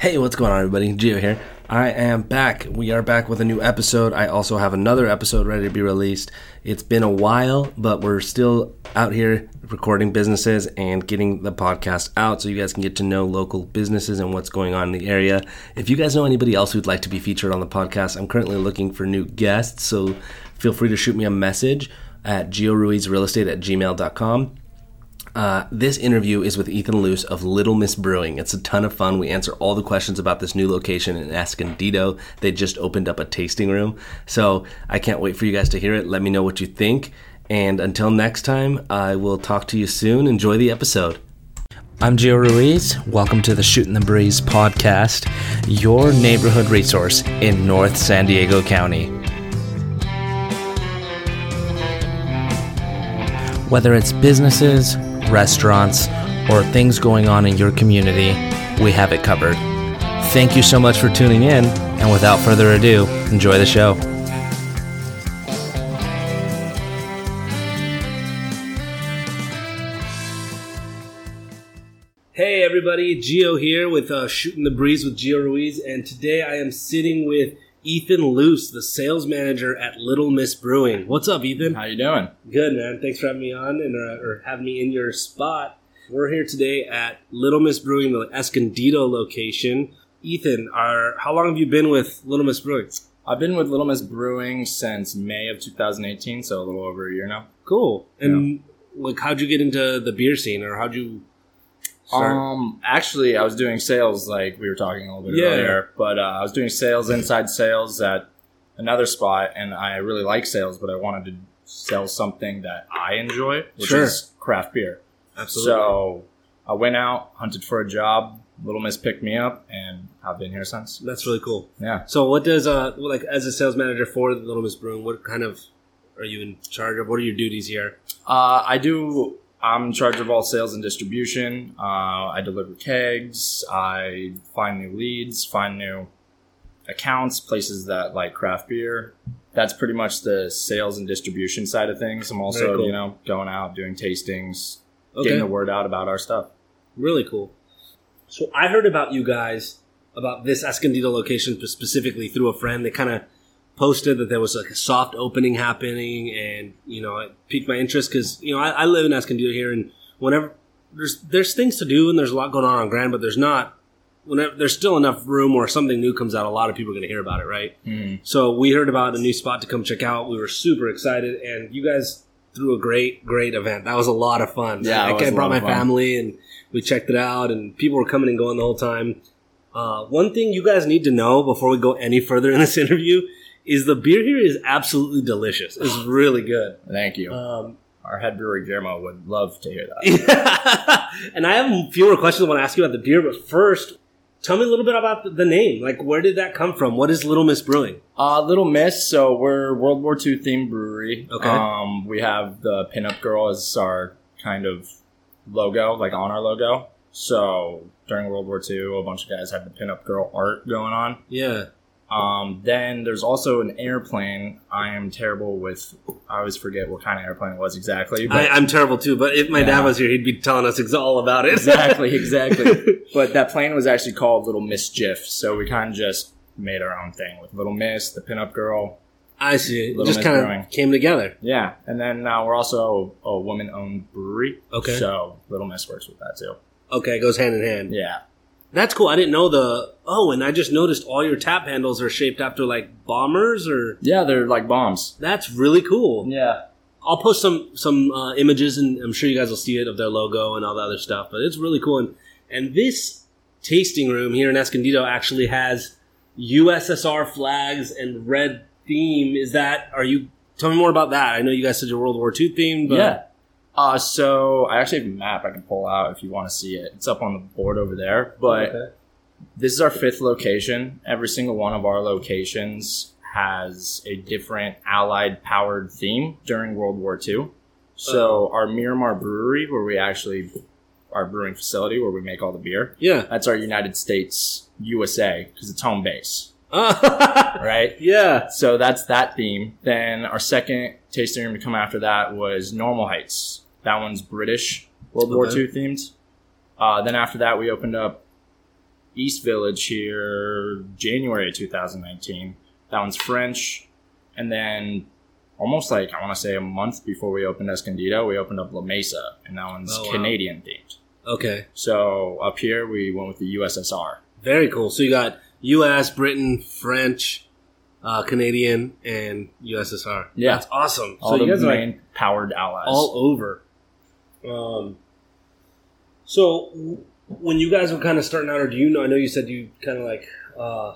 Hey, what's going on, everybody? Gio here. I am back. We are back with a new episode. I also have another episode ready to be released. It's been a while, but we're still out here recording businesses and getting the podcast out so you guys can get to know local businesses and what's going on in the area. If you guys know anybody else who'd like to be featured on the podcast, I'm currently looking for new guests, so feel free to shoot me a message at gioruizrealestate at gmail.com. Uh, this interview is with Ethan Luce of Little Miss Brewing. It's a ton of fun. We answer all the questions about this new location in Escondido. They just opened up a tasting room. So I can't wait for you guys to hear it. Let me know what you think. And until next time, I will talk to you soon. Enjoy the episode. I'm Gio Ruiz. Welcome to the Shooting the Breeze podcast, your neighborhood resource in North San Diego County. Whether it's businesses, restaurants, or things going on in your community, we have it covered. Thank you so much for tuning in, and without further ado, enjoy the show. Hey everybody, Gio here with uh, Shooting the Breeze with Gio Ruiz, and today I am sitting with Ethan Luce, the sales manager at Little Miss Brewing. What's up, Ethan? How you doing? Good, man. Thanks for having me on and uh, or having me in your spot. We're here today at Little Miss Brewing, the Escondido location. Ethan, are how long have you been with Little Miss Brewing? I've been with Little Miss Brewing since May of 2018, so a little over a year now. Cool. And like, how'd you get into the beer scene, or how'd you Um, actually, I was doing sales, like we were talking a little bit Yeah. earlier, but uh, I was doing sales, inside sales at another spot, and I really like sales, but I wanted to sell something that I enjoy, which Sure. is craft beer. Absolutely. So I went out, hunted for a job. Little Miss picked me up, and I've been here since. that's really cool. Yeah. So, what does uh like as a sales manager for Little Miss Brewing? What kind of are you in charge of? What are your duties here? Uh, I do. I'm in charge of all sales and distribution. Uh, I deliver kegs. I find new leads, find new accounts, places that like craft beer. That's pretty much the sales and distribution side of things. I'm also, cool. you know, going out doing tastings, Okay. getting the word out about our stuff. Really cool. So I heard about you guys about this Escondido location specifically through a friend. They kind of posted that there was like a soft opening happening, and you know it piqued my interest because you know I, I live in Escondido here, and whenever there's there's things to do and there's a lot going on on Grand, but there's not. Whenever there's still enough room or something new comes out, a lot of people are going to hear about it, right? So we heard about a new spot to come check out. We were super excited, and you guys threw a great, great event. That was a lot of fun. Yeah, I, I brought my family, and we checked it out, and people were coming and going the whole time. Uh, one thing you guys need to know before we go any further in this interview is the beer here is absolutely delicious. It's really good. Thank you. Um, our head brewer Guillermo would love to hear that. and I have a few more questions I want to ask you about the beer, but first, tell me a little bit about the, the name. Like, where did that come from? What is Little Miss Brewing? Uh, Little Miss. So we're World War II themed brewery. Okay. Um, we have the pinup girl as our kind of logo, like on our logo. So during World War II, a bunch of guys had the pinup girl art going on. Yeah. Um, then there's also an airplane. I am terrible with. I always forget what kind of airplane it was exactly. I, I'm terrible too, but if my dad was here, he'd be telling us ex- all about it. exactly, exactly. but that plane was actually called Little Mischief, so we kind of just made our own thing with Little Miss, the pinup girl, I see. It Little just Miss kind of came together. Yeah, and then uh, we're also a woman-owned brewery. Okay. So Little Miss works with that too. Okay, it goes hand in hand. Yeah. That's cool. I didn't know the. Oh, and I just noticed all your tap handles are shaped after like bombers, or Yeah, they're like bombs. that's really cool. Yeah. I'll post some some uh, images, and I'm sure you guys will see it of their logo and all the other stuff. But it's really cool. And and this tasting room here in Escondido actually has USSR flags and red theme. Is that? Are you? Tell me more about that. I know you guys said you're World War II themed, but yeah. Uh, so I actually have a map I can pull out if you want to see it. It's up on the board over there. But Okay. this is our fifth location. Every single one of our locations has a different Allied powered theme during World War II. So our Miramar Brewery, where we actually our brewing facility where we make all the beer, yeah, that's our United States USA because it's home base, Uh, right? yeah. So that's that theme. Then our second tasting room to come after that was Normal Heights. That one's British World War Okay. II themed. Uh, then after that, we opened up East Village here, January 2019. That one's French. And then almost like, I want to say a month before we opened Escondido, we opened up La Mesa, and that one's Oh, wow. Canadian themed. Okay. So up here, we went with the USSR. Very cool. So you got U.S., Britain, French, uh, Canadian, and USSR. Yeah. That's awesome. All so the you guys are like main powered allies. all over. Um, so when you guys were kind of starting out, or do you know? I know you said you kind of like uh,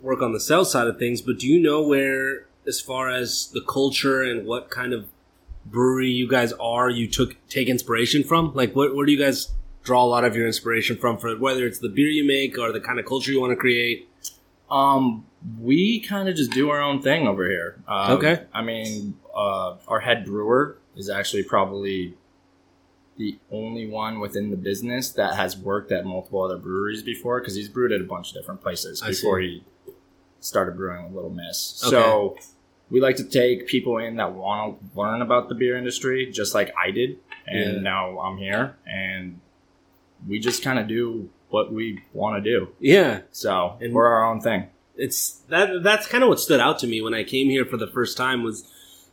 work on the sales side of things, but do you know where, as far as the culture and what kind of brewery you guys are, you took take inspiration from? Like, what, where do you guys draw a lot of your inspiration from for whether it's the beer you make or the kind of culture you want to create? Um, we kind of just do our own thing over here. Um, Okay. I mean, uh, our head brewer is actually probably the only one within the business that has worked at multiple other breweries before because he's brewed at a bunch of different places I before see. he started brewing with Little Miss. Okay. So we like to take people in that want to learn about the beer industry, just like I did, and Yeah. now I'm here, and we just kind of do what we want to do. Yeah, So And- we're our own thing. it's that that's kind of what stood out to me when I came here for the first time was,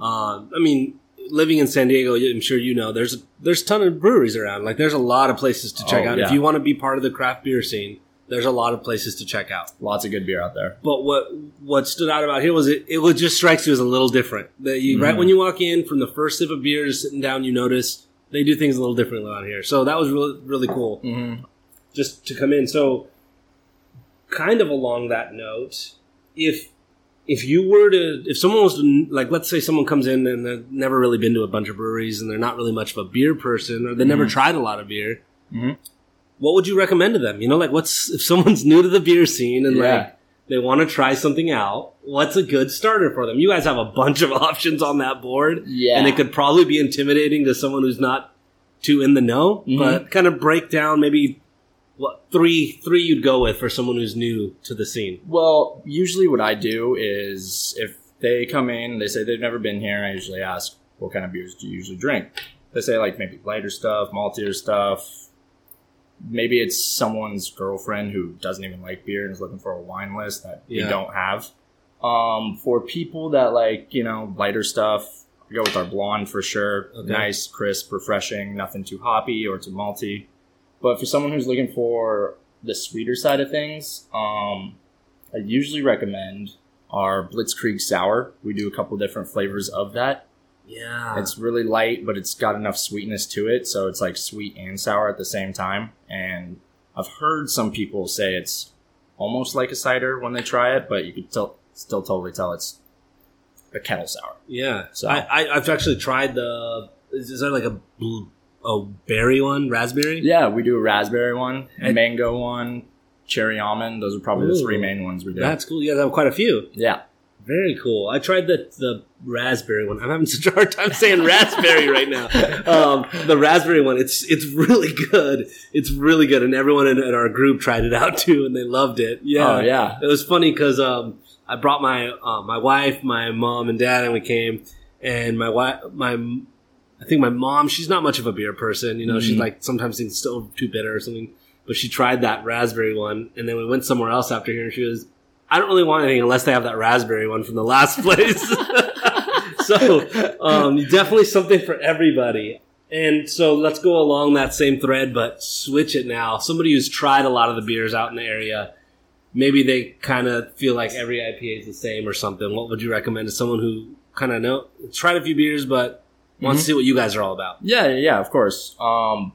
uh, I mean, living in San Diego, I'm sure you know there's there's a ton of breweries around. Like there's a lot of places to check Oh, out if you want to be part of the craft beer scene. There's a lot of places to check out. Lots of good beer out there. But what what stood out about here was it it would just strikes you as a little different. That you right Mhm. when you walk in from the first sip of beer, just sitting down, you notice they do things a little differently around here. So that was really really cool Mm-hmm. just to come in. So, kind of along that note, if if you were to, if someone was to, like, let's say someone comes in and they've never really been to a bunch of breweries and they're not really much of a beer person or they never Mhm. tried a lot of beer, Mhm. what would you recommend to them? You know, like, what's if someone's new to the beer scene and Yeah. like they want to try something out? What's a good starter for them? You guys have a bunch of options on that board, Yeah. and it could probably be intimidating to someone who's not too in the know. Mhm. But kind of break down maybe what three three you'd go with for someone who's new to the scene. Well, usually what I do is if they come in, and they say they've never been here, I usually ask, what kind of beers do you usually drink? They say like maybe lighter stuff, maltier stuff. Maybe it's someone's girlfriend who doesn't even like beer and is looking for a wine list that Yeah. we don't have. Um, for people that like, you know, lighter stuff, I go with our blonde for sure. Okay. Nice, crisp, refreshing, nothing too hoppy or too malty. But for someone who's looking for the sweeter side of things, um, I usually recommend our Blitzkrieg Sour. We do a couple different flavors of that. Yeah, It's really light, but it's got enough sweetness to it, so it's like sweet and sour at the same time. And I've heard some people say it's almost like a cider when they try it, but you could tell, still totally tell it's a kettle sour. yeah. So- I, I I've actually tried the. Is, there like a a berry one, raspberry? Yeah, we do a raspberry one, And- mango one, cherry almond. Those are probably the three main ones we do. That's cool. You guys have quite a few. yeah. Very cool. I tried the the raspberry one. I'm having such a hard time saying raspberry right now. Um, the raspberry one, it's it's really good. It's really good, and everyone in, in our group tried it out too, and they loved it. Yeah, Oh, yeah. It was funny because um, I brought my uh, my wife, my mom, and dad, and we came. And my wife, my I think my mom, she's not much of a beer person. You know, she's Mhm. like sometimes things still too bitter or something. But she tried that raspberry one, and then we went somewhere else after here, and she was, I don't really want anything unless they have that raspberry one from the last place. so um, definitely something for everybody. And so let's go along that same thread, but switch it now. Somebody who's tried a lot of the beers out in the area, maybe they kind of feel like every IPA is the same or something. What would you recommend to someone who kind of know tried a few beers but wants to see what you guys are all about? Yeah, yeah, yeah, of course. Um,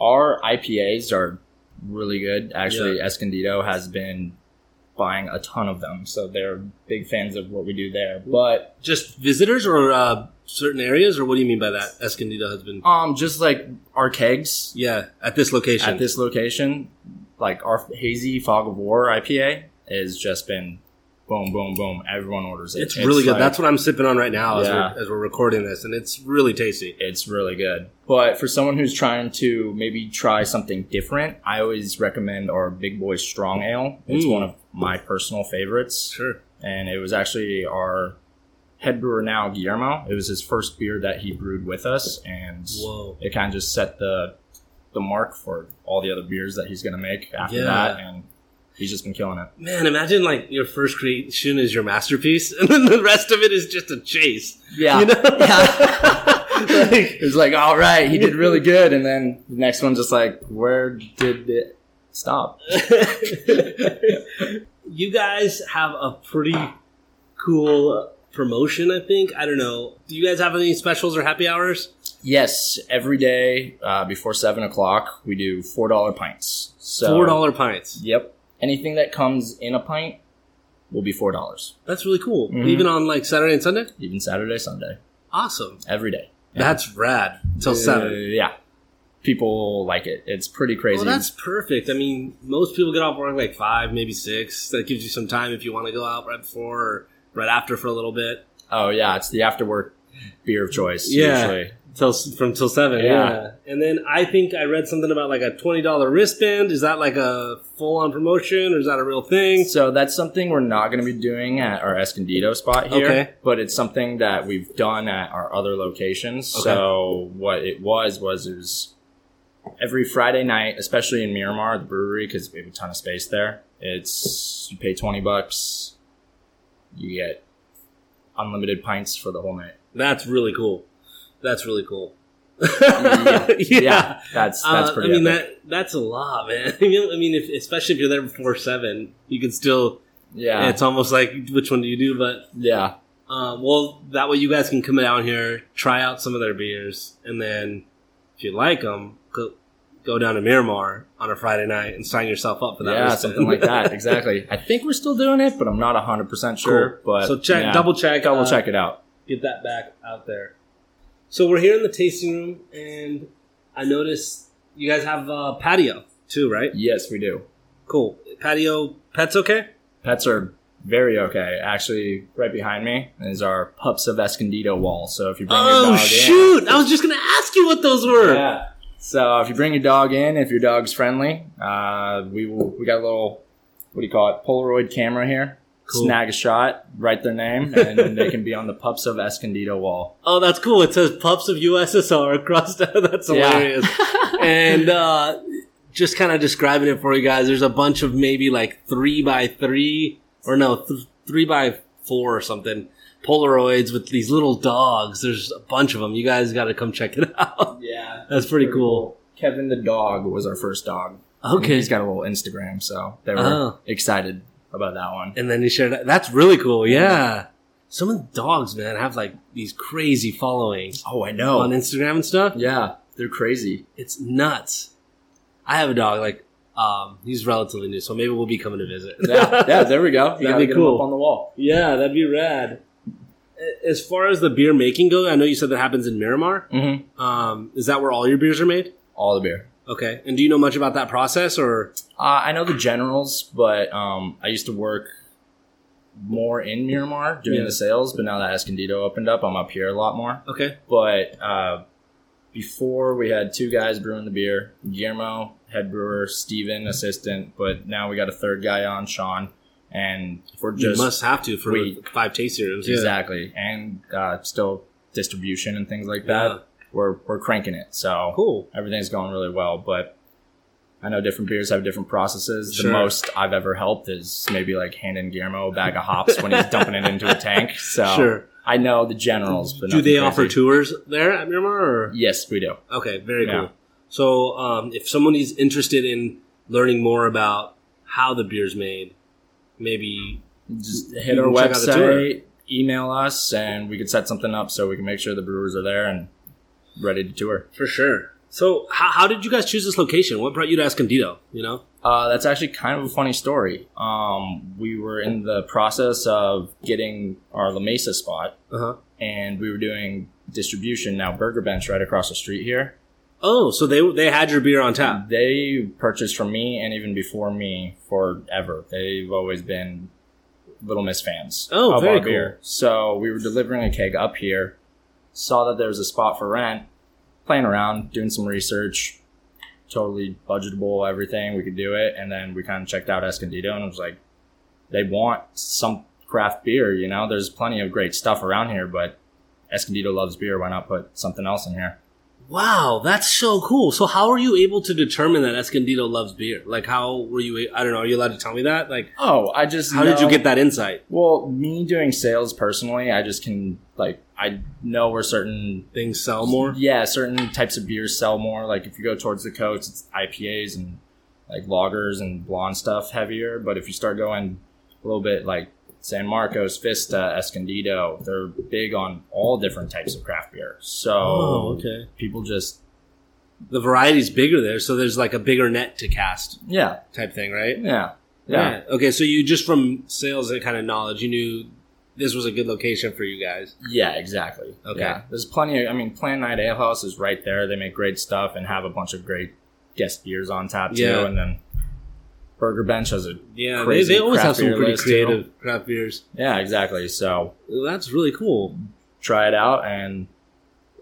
our IPAs are really good. Actually, Escondido has been buying a ton of them, so they're big fans of what we do there. But Just visitors or uh, certain areas, or what do you mean by that? Escondido has been, um, just like our kegs yeah, at this location. at this location, like our hazy fog of war IPA has just been boom, boom, boom. Everyone orders it. it's really good. like- That's what I'm sipping on right now as, Yeah. we're, as we're recording this, and it's really tasty. it's really good. But for someone who's trying to maybe try something different, I always recommend our Big Boy Strong Ale. It's Mm. one of my personal favorites. Sure. And it was actually our head brewer now, Guillermo. It was his first beer that he brewed with us. And Whoa. it kind of just set the the mark for all the other beers that he's going to make after Yeah. that. And he's just been killing it. Man, imagine like your first creation is your masterpiece, and then the rest of it is just a chase. Yeah, You know? yeah. Like- it was like, all right, he did really good, and then the next one's just like, where did it stop? you guys have a pretty cool promotion, I think. I don't know. Do you guys have any specials or happy hours? Yes, every day uh, before seven o'clock, we do four dollar pints. So Four dollar pints. Yep, anything that comes in a pint will be four dollars, That's really cool. Mhm. Even on like Saturday and Sunday. even Saturday, Sunday, Awesome. every day. That's rad. Till Uh, seven. yeah, people like it. It's pretty crazy. Well, that's perfect. I mean, most people get off work like five, maybe six. That gives you some time if you want to go out right before or right after for a little bit. oh yeah, it's the after work beer of choice. Yeah. usually. Till from till seven. Yeah. Yeah. And then I think I read something about like a twenty dollar wristband. Is that like a full on promotion or is that a real thing? So that's something we're not going to be doing at our Escondido spot here, Okay. but it's something that we've done at our other locations. Okay. So what it was was it was every Friday night, especially in Miramar, the brewery, because we have a ton of space there. It's you pay twenty bucks, you get unlimited pints for the whole night. That's really cool. That's really cool. Yeah, yeah, that's that's Uh, pretty. I mean epic. that that's a lot, man. You know, I mean, if, especially if you're there before seven, you can still. yeah, It's almost like which one do you do? But yeah, um, well, that way you guys can come down here, try out some of their beers, and then if you like them, go, go down to Miramar on a Friday night and sign yourself up for that. yeah, something like that. Exactly. I think we're still doing it, but I'm not hundred percent sure. Cool. But so check, yeah, double check, double uh, check it out. get that back out there. So we're here in the tasting room, and I noticed you guys have a patio too, right? Yes, we do. Cool. Patio pets okay? Pets are very okay. Actually, right behind me is our Pups of Escondido wall. So if you bring your Oh dog shoot! I was just gonna ask you what those in, were. yeah. So if you bring your dog in, if your dog's friendly, uh, we will. We got a little what do you call it? Polaroid camera here. Cool. Snag a shot, write their name, and then they can be on the Pups of Escondido wall. Oh, that's cool. It says pups of USSR across out. That's Yeah. hilarious. and uh, just kind of describing it for you guys, there's a bunch of maybe like three by three, or no, th- three by four or something. Polaroids with these little dogs. There's a bunch of them. You guys got to come check it out. Yeah, That's pretty cool. Kevin the dog was our first dog. Okay. he's got a little Instagram, so they were Oh. excited about that one. And then he shared that. That's really cool. Yeah. Some of the dogs, man, have like these crazy followings Oh, I know. on Instagram and stuff. Yeah, they're crazy. It's nuts. I have a dog. Like, um, he's relatively new, so maybe we'll be coming to visit. Yeah, yeah. There we go. You That'd be cool. up on the wall. yeah, that'd be rad. As far as the beer making goes, I know you said that happens in Miramar. Mm-hmm. Um, is that where all your beers are made? All the beer. Okay. And do you know much about that process, or Uh, I know the generals, but um, I used to work more in Miramar doing Yeah. the sales. But now that Escondido opened up, I'm up here a lot more. okay? But uh, before we had two guys brewing the beer: Guillermo, head brewer, Steven, assistant. But now we got a third guy on, Sean, and we're You just must have to for we- five tasting rooms. exactly, and uh, still distribution and things like that. Yeah. We're we're cranking it. So Cool. everything's going really well. But I know different beers have different processes. Sure. The most I've ever helped is maybe like handing Guillermo a bag of hops when he's dumping it into a tank. So Sure. I know the generals, but Do they crazy. offer tours there at Miramar? Or? Yes, we do. Okay, very Yeah. cool. So, um, if someone is interested in learning more about how the beer's made, maybe Just hit our can check out the tour. website, email us, and we could set something up so we can make sure the brewers are there and ready to tour. for sure. So, how, how did you guys choose this location? What brought you to Escondido? You know? Uh, that's actually kind of a funny story. Um, we were in the process of getting our La Mesa spot, Uh huh. and we were doing distribution. Now, Burger Bench right across the street here, Oh, so they they had your beer on tap. they purchased from me and even before me forever. They've always been Little Miss fans Oh, of very our beer. So we were delivering a keg up here, saw that there was a spot for rent, playing around, doing some research, totally budgetable, everything. We could do it. And then we kind of checked out Escondido and it was like, they want some craft beer, you know? There's plenty of great stuff around here, but Escondido loves beer. Why not put something else in here? Wow, that's so cool. So how are you able to determine that Escondido loves beer? Like how were you I don't know, are you allowed to tell me that? Like Oh, I just how did you get that insight? Well, me doing sales personally, I just can like I know where certain Things sell more? Yeah, certain types of beers sell more. Like if you go towards the coast, it's IPAs and like lagers and blonde stuff heavier. But if you start going a little bit like San Marcos, Vista, Escondido, they're big on all different types of craft beer. So Oh, okay. people just The variety's bigger there, so there's like a bigger net to cast yeah type thing, right? yeah yeah. Okay, so you just from sales and kind of knowledge, you knew this was a good location for you guys. Yeah, exactly. Okay. Yeah. There's plenty of, I mean, Plan 9 Alehouse is right there. They make great stuff and have a bunch of great guest beers on tap too. Yeah. And then Burger Bench has a, Yeah, they, Crazy they always have some pretty creative craft beers. yeah, exactly. So That's really cool. try it out. And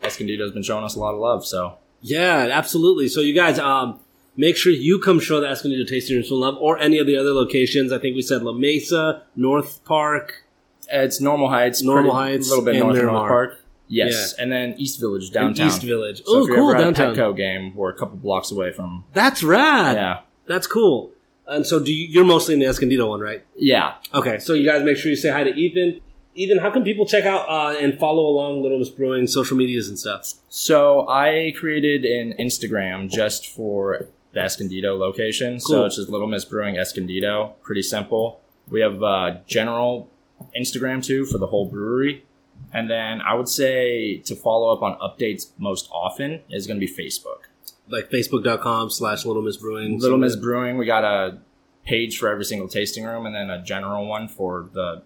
Escondido's been showing us a lot of love. So Yeah, absolutely. So you guys, um, make sure you come show the Escondido Tasting Room some love, or any of the other locations. I think we said La Mesa, North Park. it's Normal Heights, Normal pretty- Heights a little bit north of North Park. Yes. And then East Village and downtown. East Village. So oh, cool ever at a downtown. Petco game, we're a couple blocks away from. That's rad. Yeah. That's cool. And so, do you, you're mostly in the Escondido one, right? Yeah. Okay. So you guys make sure you say hi to Ethan. Ethan, how can people check out uh, and follow along Little Miss Brewing social medias and stuff? So I created an Instagram just for the Escondido location. Cool. So it's just Little Miss Brewing Escondido. Pretty simple. We have uh, general Instagram too for the whole brewery. And then I would say to follow up on updates most often is going to be Facebook. Like facebook.com slash Little Miss Brewing. Little Miss Brewing, we got a page for every single tasting room and then a general one for the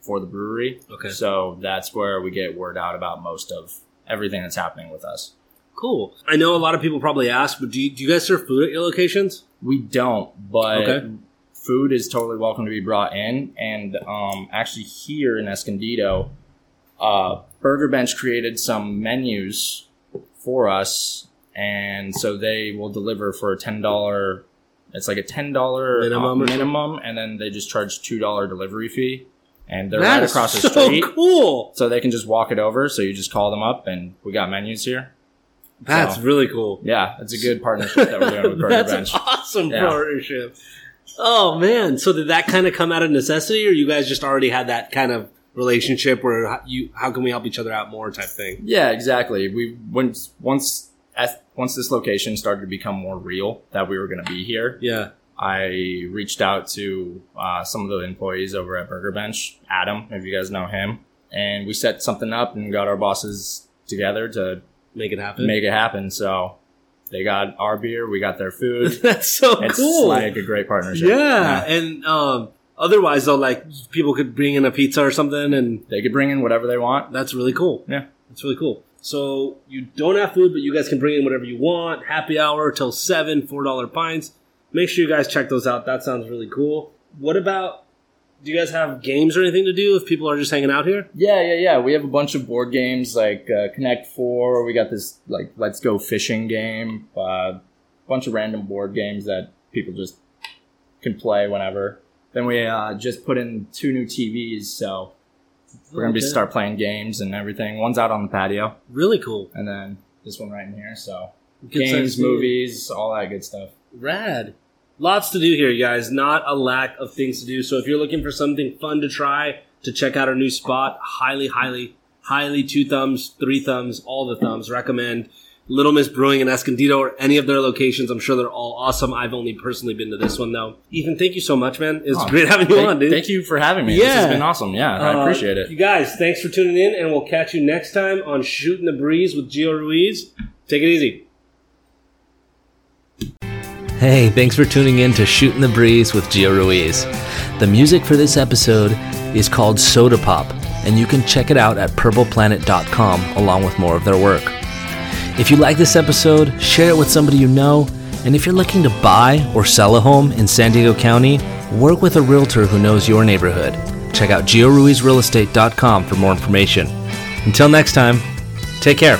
for the brewery. Okay. So that's where we get word out about most of everything that's happening with us. Cool. I know a lot of people probably ask, but do you, do you guys serve food at your locations? We don't, but Okay. food is totally welcome to be brought in. And um, actually, here in Escondido, uh, Burger Bench created some menus for us, and so they will deliver for a ten dollar. It's like a ten dollar Minimum uh, minimum, and then they just charge two dollar delivery fee, and they're That right across the so street. cool. So they can just walk it over. So you just call them up, and we got menus here. That's So- really cool. Yeah, it's a good partnership that we're doing with Burger That's Bench. an awesome Yeah. partnership. Oh man! So did that kind of come out of necessity, or you guys just already had that kind of relationship where you how can we help each other out more type thing? Yeah, exactly. We once once as, once this location started to become more real that we were going to be here, Yeah. I reached out to uh, some of the employees over at Burger Bench, Adam, if you guys know him, and we set something up and got our bosses together to Make it happen. make it happen. So they got our beer, we got their food. That's so It's cool. like a great partnership. yeah. and um, otherwise though, like people could bring in a pizza or something, and They could bring in whatever they want. that's really cool. Yeah. That's really cool. So you don't have food, but you guys can bring in whatever you want. Happy hour till seven, four dollar pints. Make sure you guys check those out. That sounds really cool. What about? Do you guys have games or anything to do if people are just hanging out here? Yeah, yeah, yeah. We have a bunch of board games like uh, Connect Four. We got this like Let's Go Fishing game. A uh, bunch of random board games that people just can play whenever. Then we uh, just put in two new TVs, so we're gonna be start playing games and everything. One's out on the patio, Really cool. and then this one right in here. So Good games, movies, all that good stuff. Rad. Lots to do here, you guys. Not a lack of things to do. So if you're looking for something fun to try, to check out our new spot, highly, highly, highly two thumbs, three thumbs, all the thumbs. Recommend Little Miss Brewing in Escondido or any of their locations. I'm sure they're all awesome. I've only personally been to this one though. Ethan, thank you so much, man. It's Oh, great having you Thank, on, dude. thank you for having me. This Yeah. has been awesome. Yeah, I Uh, appreciate it. You guys, thanks for tuning in, and we'll catch you next time on Shooting the Breeze with Gio Ruiz. Take it easy. Hey, thanks for tuning in to Shooting the Breeze with Gio Ruiz. The music for this episode is called Soda Pop, and you can check it out at purpleplanet.com along with more of their work. If you like this episode, share it with somebody you know, and if you're looking to buy or sell a home in San Diego County, work with a realtor who knows your neighborhood. Check out GioRuizRealestate.com for more information. Until next time, take care.